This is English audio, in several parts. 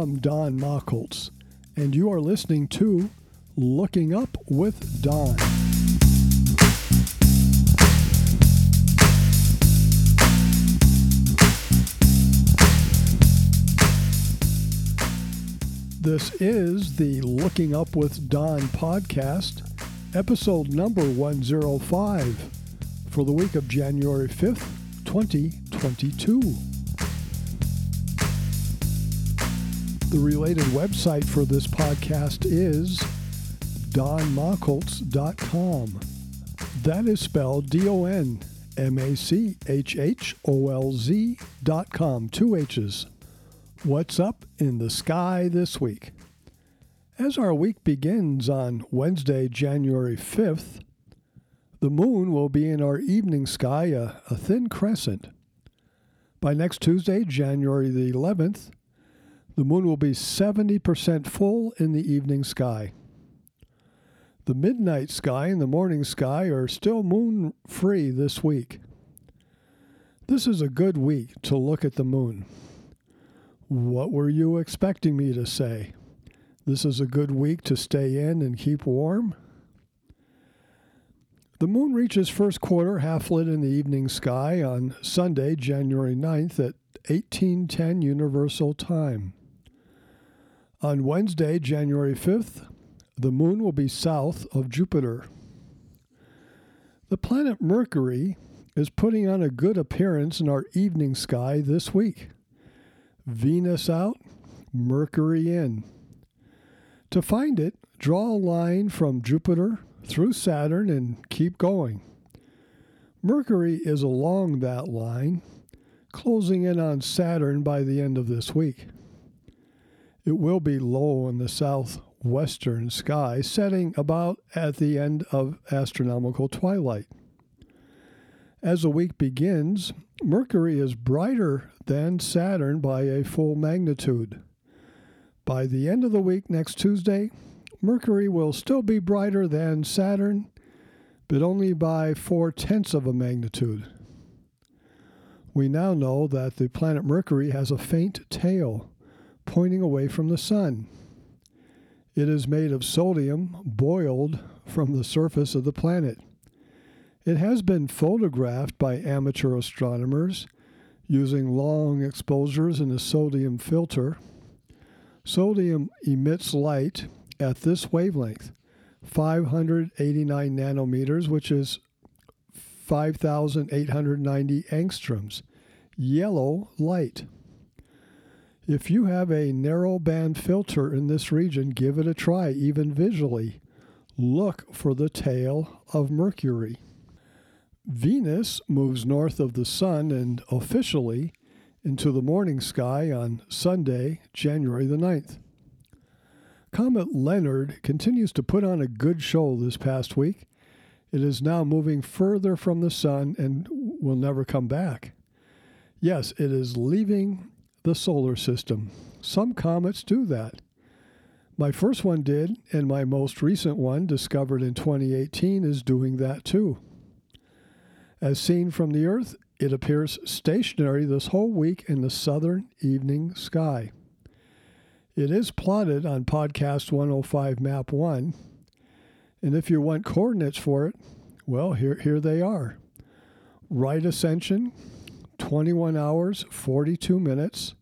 I'm Don Machholz, and you are listening to Looking Up with Don. This is the Looking Up with Don podcast, episode number 105 for the week of January 5th, 2022. The related website for this podcast is donmachholz.com. That is spelled D O N M A C H H O L Z dot com, two H's. What's up in the sky this week? As our week begins on Wednesday, January 5th, the moon will be in our evening sky, a, a thin crescent. By next Tuesday, January the 11th, the moon will be 70% full in the evening sky. The midnight sky and the morning sky are still moon free this week. This is a good week to look at the moon. What were you expecting me to say? This is a good week to stay in and keep warm? The moon reaches first quarter half lit in the evening sky on Sunday, January 9th at 1810 Universal Time. On Wednesday, January 5th, the moon will be south of Jupiter. The planet Mercury is putting on a good appearance in our evening sky this week. Venus out, Mercury in. To find it, draw a line from Jupiter through Saturn and keep going. Mercury is along that line, closing in on Saturn by the end of this week. It will be low in the southwestern sky, setting about at the end of astronomical twilight. As the week begins, Mercury is brighter than Saturn by a full magnitude. By the end of the week next Tuesday, Mercury will still be brighter than Saturn, but only by four tenths of a magnitude. We now know that the planet Mercury has a faint tail pointing away from the Sun. It is made of sodium boiled from the surface of the planet. It has been photographed by amateur astronomers using long exposures in a sodium filter. Sodium emits light at this wavelength, 589 nanometers, which is 5,890 angstroms, yellow light. If you have a narrow band filter in this region, give it a try, even visually. Look for the tail of Mercury. Venus moves north of the Sun and officially into the morning sky on Sunday, January the 9th. Comet Leonard continues to put on a good show this past week. It is now moving further from the Sun and will never come back. Yes, it is leaving the solar system. Some comets do that. My first one did, and my most recent one, discovered in 2018, is doing that too. As seen from the Earth, it appears stationary this whole week in the southern evening sky. It is plotted on Podcast 105 Map 1, and if you want coordinates for it, well, here, here they are. Right ascension, 21 hours, 42 minutes.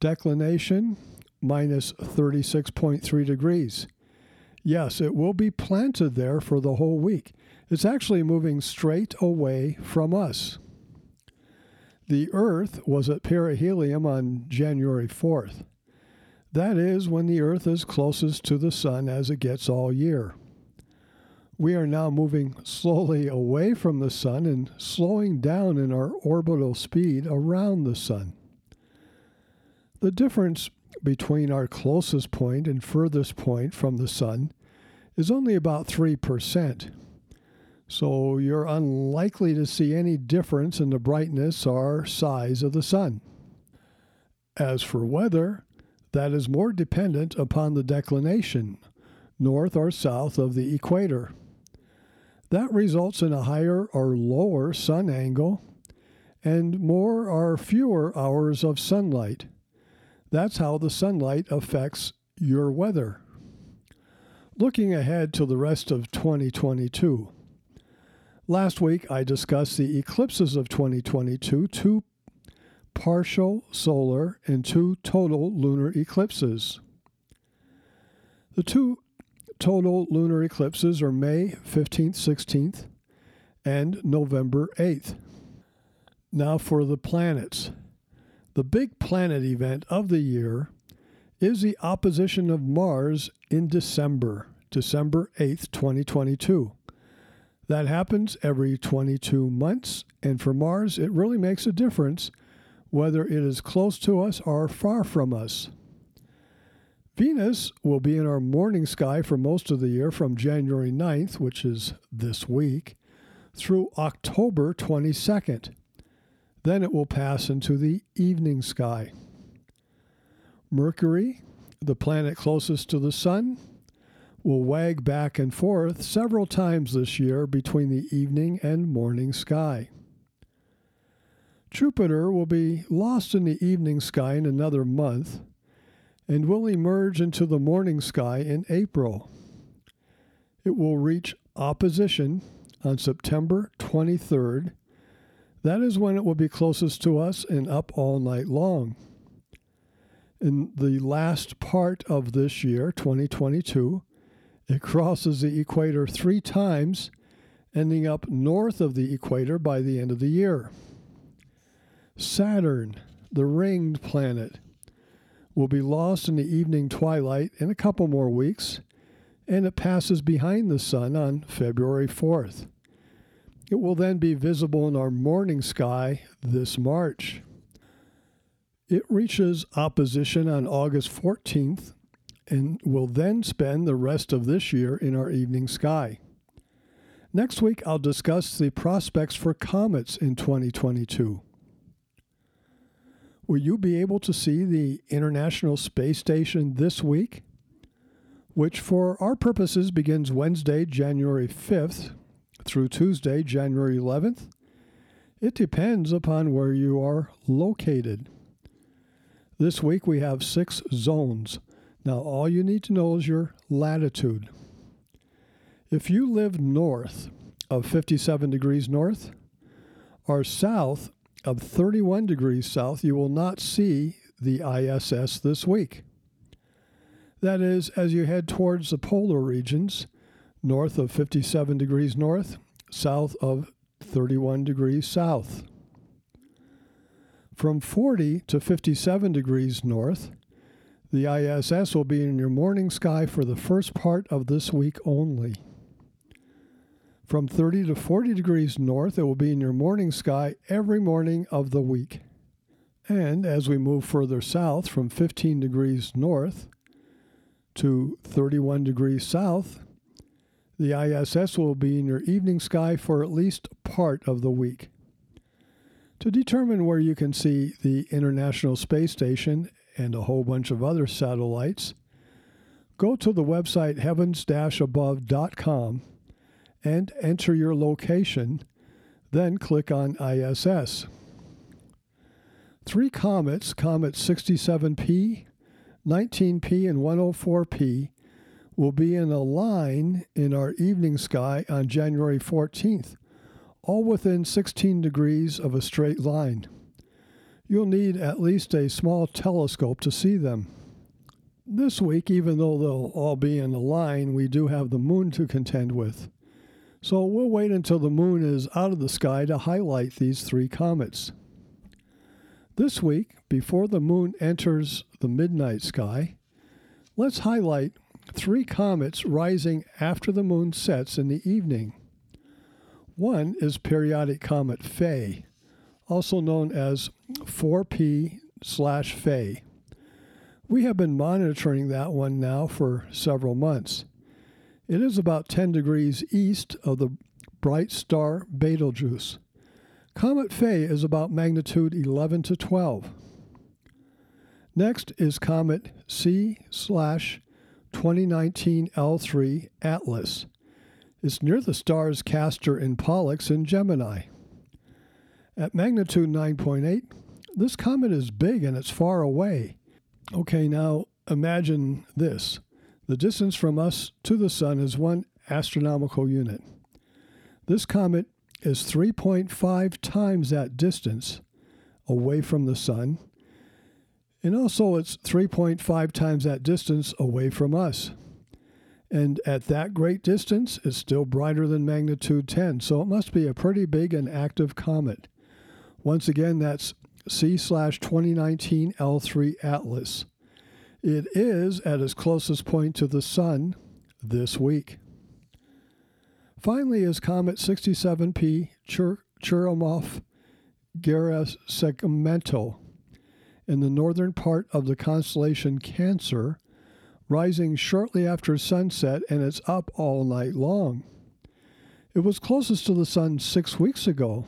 Declination, minus 36.3 degrees. Yes, it will be planted there for the whole week. It's actually moving straight away from us. The Earth was at perihelion on January 4th. That is when the Earth is closest to the Sun as it gets all year. We are now moving slowly away from the Sun and slowing down in our orbital speed around the Sun. The difference between our closest point and furthest point from the Sun is only about 3%. So you're unlikely to see any difference in the brightness or size of the Sun. As for weather, that is more dependent upon the declination, north or south of the equator. That results in a higher or lower sun angle and more or fewer hours of sunlight. That's how the sunlight affects your weather. Looking ahead to the rest of 2022. Last week I discussed the eclipses of 2022, two partial solar and two total lunar eclipses. The two total lunar eclipses are May 15th, 16th, and November 8th. Now for the planets. The big planet event of the year is the opposition of Mars in December, December 8th, 2022. That happens every 22 months, and for Mars, it really makes a difference whether it is close to us or far from us. Venus will be in our morning sky for most of the year from January 9th, which is this week, through October 22nd. Then it will pass into the evening sky. Mercury, the planet closest to the Sun, will wag back and forth several times this year between the evening and morning sky. Jupiter will be lost in the evening sky in another month and will emerge into the morning sky in April. It will reach opposition on September 23rd. That is when it will be closest to us and up all night long. In the last part of this year, 2022, it crosses the equator three times, ending up north of the equator by the end of the year. Saturn, the ringed planet, will be lost in the evening twilight in a couple more weeks, and it passes behind the sun on February 4th. It will then be visible in our morning sky this March. It reaches opposition on August 14th and will then spend the rest of this year in our evening sky. Next week, I'll discuss the prospects for comets in 2022. Will you be able to see the International Space Station this week? Which, for our purposes, begins Wednesday, January 5th through Tuesday, January 11th. It depends upon where you are located. This week we have six zones now, all you need to know is your latitude. If you live north of 57 degrees north or south of 31 degrees south, you will not see the ISS this week. That is, as you head towards the polar regions, north of 57 degrees north, south of 31 degrees south. From 40 to 57 degrees north, the ISS will be in your morning sky for the first part of this week only. From 30 to 40 degrees north, it will be in your morning sky every morning of the week. And as we move further south from 15 degrees north to 31 degrees south, the ISS will be in your evening sky for at least part of the week. To determine where you can see the International Space Station and a whole bunch of other satellites, go to the website heavens above.com and enter your location, then click on ISS. Three comets, Comet 67P, 19P, and 104P, will be in a line in our evening sky on January 14th, all within 16 degrees of a straight line you'll need at least a small telescope to see them. This week, even though they'll all be in a line, we do have the moon to contend with. So we'll wait until the moon is out of the sky to highlight these three comets. This week, before the moon enters the midnight sky, let's highlight three comets rising after the moon sets in the evening. One is periodic comet Faye also known as 4P slash Faye. We have been monitoring that one now for several months. It is about 10 degrees east of the bright star Betelgeuse. Comet Faye is about magnitude 11 to 12. Next is Comet C slash 2019 L3 Atlas. It's near the stars Castor and Pollux in Gemini. At magnitude 9.8, this comet is big and it's far away. Okay, now imagine this the distance from us to the sun is one astronomical unit. This comet is 3.5 times that distance away from the sun, and also it's 3.5 times that distance away from us. And at that great distance, it's still brighter than magnitude 10, so it must be a pretty big and active comet. Once again, that's C slash 2019 L3 Atlas. It is at its closest point to the Sun this week. Finally, is Comet 67P Chur- Churyumov Gerasimenko in the northern part of the constellation Cancer, rising shortly after sunset, and it's up all night long. It was closest to the Sun six weeks ago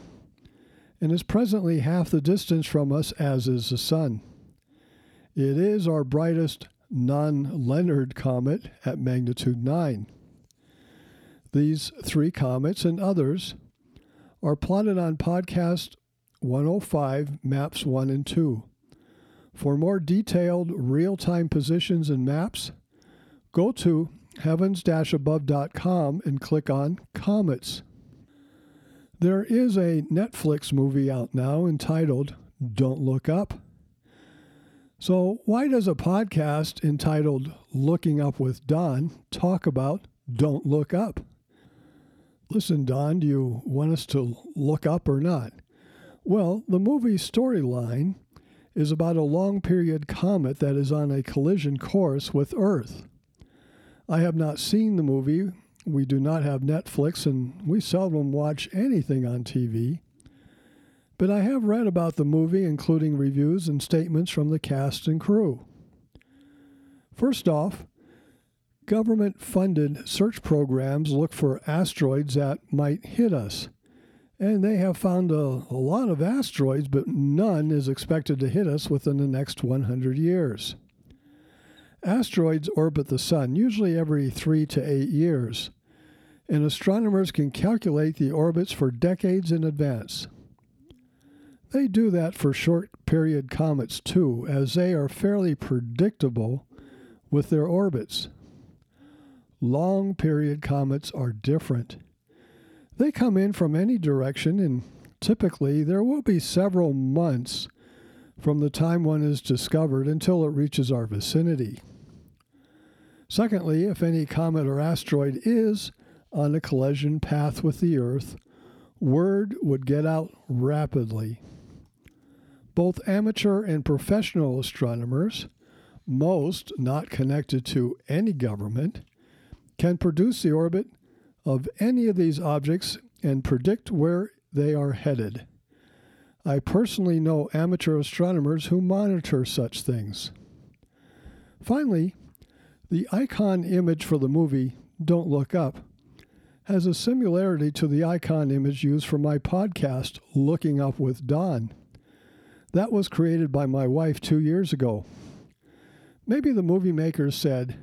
and is presently half the distance from us as is the Sun. It is our brightest non Leonard comet at magnitude 9. These three comets and others are plotted on podcast 105, maps 1 and 2. For more detailed real time positions and maps, go to heavens above.com and click on Comets. There is a Netflix movie out now entitled Don't Look Up. So, why does a podcast entitled Looking Up with Don talk about Don't Look Up? Listen, Don, do you want us to look up or not? Well, the movie storyline is about a long period comet that is on a collision course with Earth. I have not seen the movie. We do not have Netflix, and we seldom watch anything on TV. But I have read about the movie, including reviews and statements from the cast and crew. First off, government funded search programs look for asteroids that might hit us. And they have found a, a, lot of asteroids, but none is expected to hit us within the next 100 years. Asteroids orbit the Sun usually every three to eight years, and astronomers can calculate the orbits for decades in advance. They do that for short period comets too, as they are fairly predictable with their orbits. Long period comets are different. They come in from any direction, and typically there will be several months from the time one is discovered until it reaches our vicinity. Secondly, if any comet or asteroid is on a collision path with the Earth, word would get out rapidly. Both amateur and professional astronomers, most not connected to any government, can produce the orbit of any of these objects and predict where they are headed. I personally know amateur astronomers who monitor such things. Finally, the icon image for the movie Don't Look Up has a similarity to the icon image used for my podcast, Looking Up with Don. That was created by my wife two years ago. Maybe the movie makers said,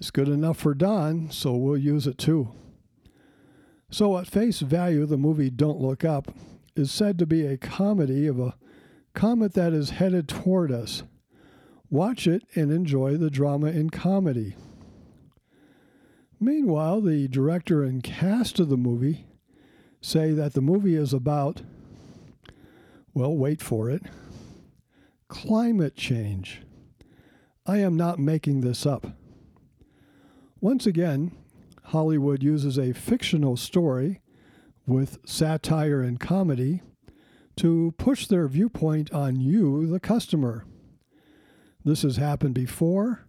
It's good enough for Don, so we'll use it too. So, at face value, the movie Don't Look Up is said to be a comedy of a comet that is headed toward us. Watch it and enjoy the drama and comedy. Meanwhile, the director and cast of the movie say that the movie is about well, wait for it. Climate change. I am not making this up. Once again, Hollywood uses a fictional story with satire and comedy to push their viewpoint on you, the customer. This has happened before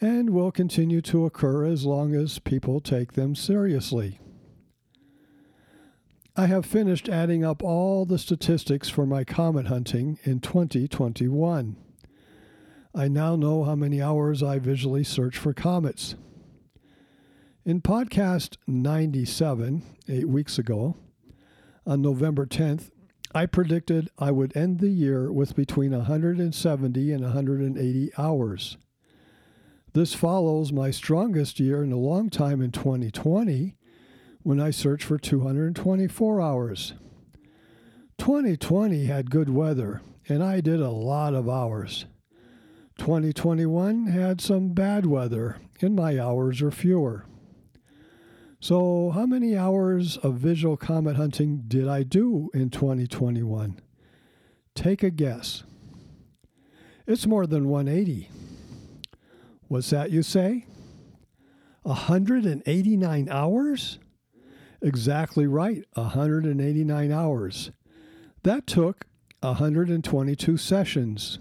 and will continue to occur as long as people take them seriously. I have finished adding up all the statistics for my comet hunting in 2021. I now know how many hours I visually search for comets. In podcast 97, eight weeks ago, on November 10th, I predicted I would end the year with between 170 and 180 hours. This follows my strongest year in a long time in 2020 when I searched for 224 hours. 2020 had good weather, and I did a lot of hours. 2021 had some bad weather, and my hours are fewer. So, how many hours of visual comet hunting did I do in 2021? Take a guess. It's more than 180. What's that you say? 189 hours? Exactly right, 189 hours. That took 122 sessions.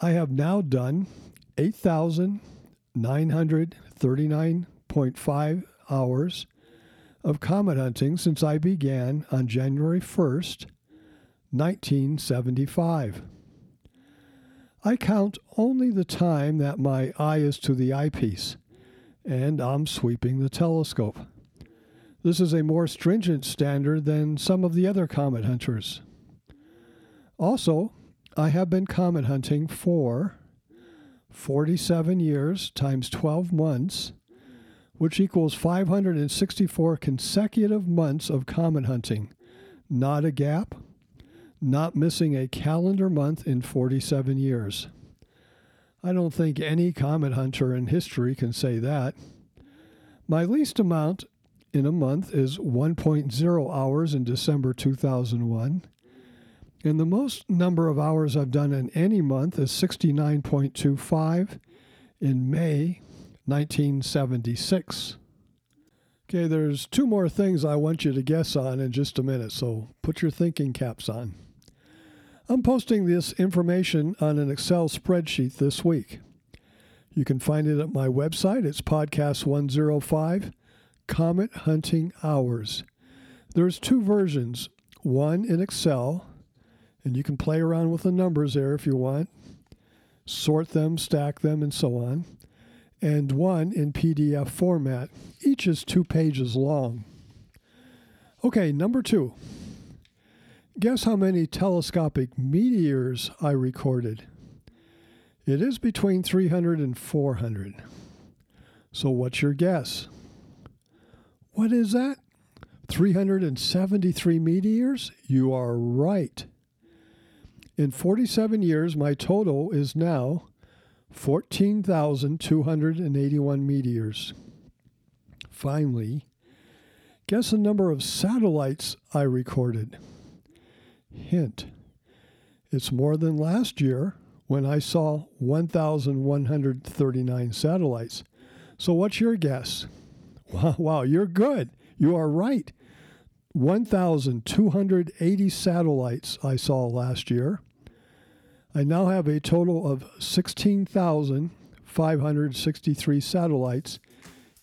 I have now done 8,939.5 hours of comet hunting since I began on January 1st, 1975. I count only the time that my eye is to the eyepiece and I'm sweeping the telescope. This is a more stringent standard than some of the other comet hunters. Also, I have been comet hunting for 47 years times 12 months, which equals 564 consecutive months of comet hunting. Not a gap, not missing a calendar month in 47 years. I don't think any comet hunter in history can say that. My least amount in a month is 1.0 hours in December 2001. And the most number of hours I've done in any month is 69.25 in May 1976. Okay, there's two more things I want you to guess on in just a minute, so put your thinking caps on. I'm posting this information on an Excel spreadsheet this week. You can find it at my website. It's podcast 105 Comet Hunting Hours. There's two versions one in Excel, and you can play around with the numbers there if you want, sort them, stack them, and so on, and one in PDF format. Each is two pages long. Okay, number two. Guess how many telescopic meteors I recorded? It is between 300 and 400. So, what's your guess? What is that? 373 meteors? You are right. In 47 years, my total is now 14,281 meteors. Finally, guess the number of satellites I recorded. Hint it's more than last year when I saw 1,139 satellites. So, what's your guess? Wow, wow, you're good. You are right. 1,280 satellites I saw last year. I now have a total of 16,563 satellites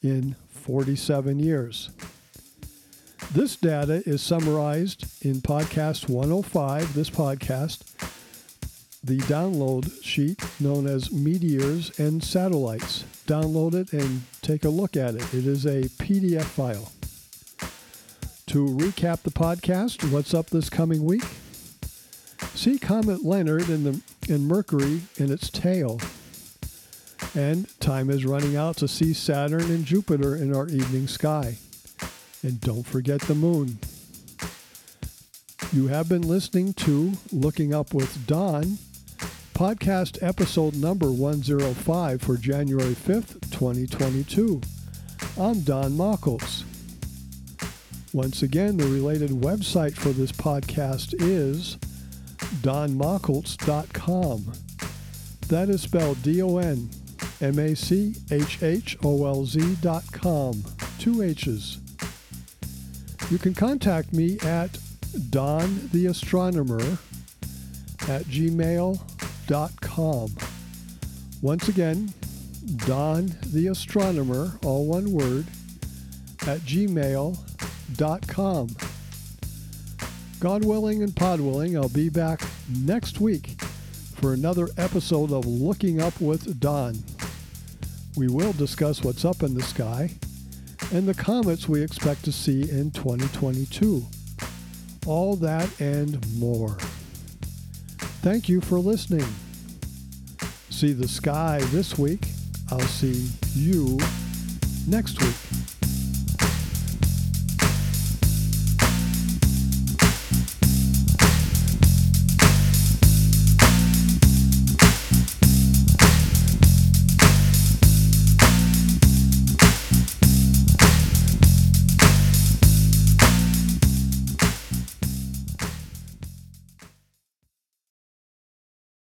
in 47 years. This data is summarized in podcast 105, this podcast, the download sheet known as Meteors and Satellites. Download it and take a look at it. It is a PDF file. To recap the podcast, what's up this coming week? See Comet Leonard in the in Mercury in its tail. And time is running out to see Saturn and Jupiter in our evening sky. And don't forget the moon. You have been listening to Looking Up with Don, podcast episode number 105 for January 5th, 2022. I'm Don Machholz. Once again, the related website for this podcast is donmachholz.com. That is spelled D O N M A C H H O L Z dot com. Two H's. You can contact me at dontheastronomer at gmail.com. Once again, Don the Astronomer, all one word, at gmail.com. God willing and pod willing, I'll be back next week for another episode of Looking Up with Don. We will discuss what's up in the sky and the comets we expect to see in 2022. All that and more. Thank you for listening. See the sky this week. I'll see you next week.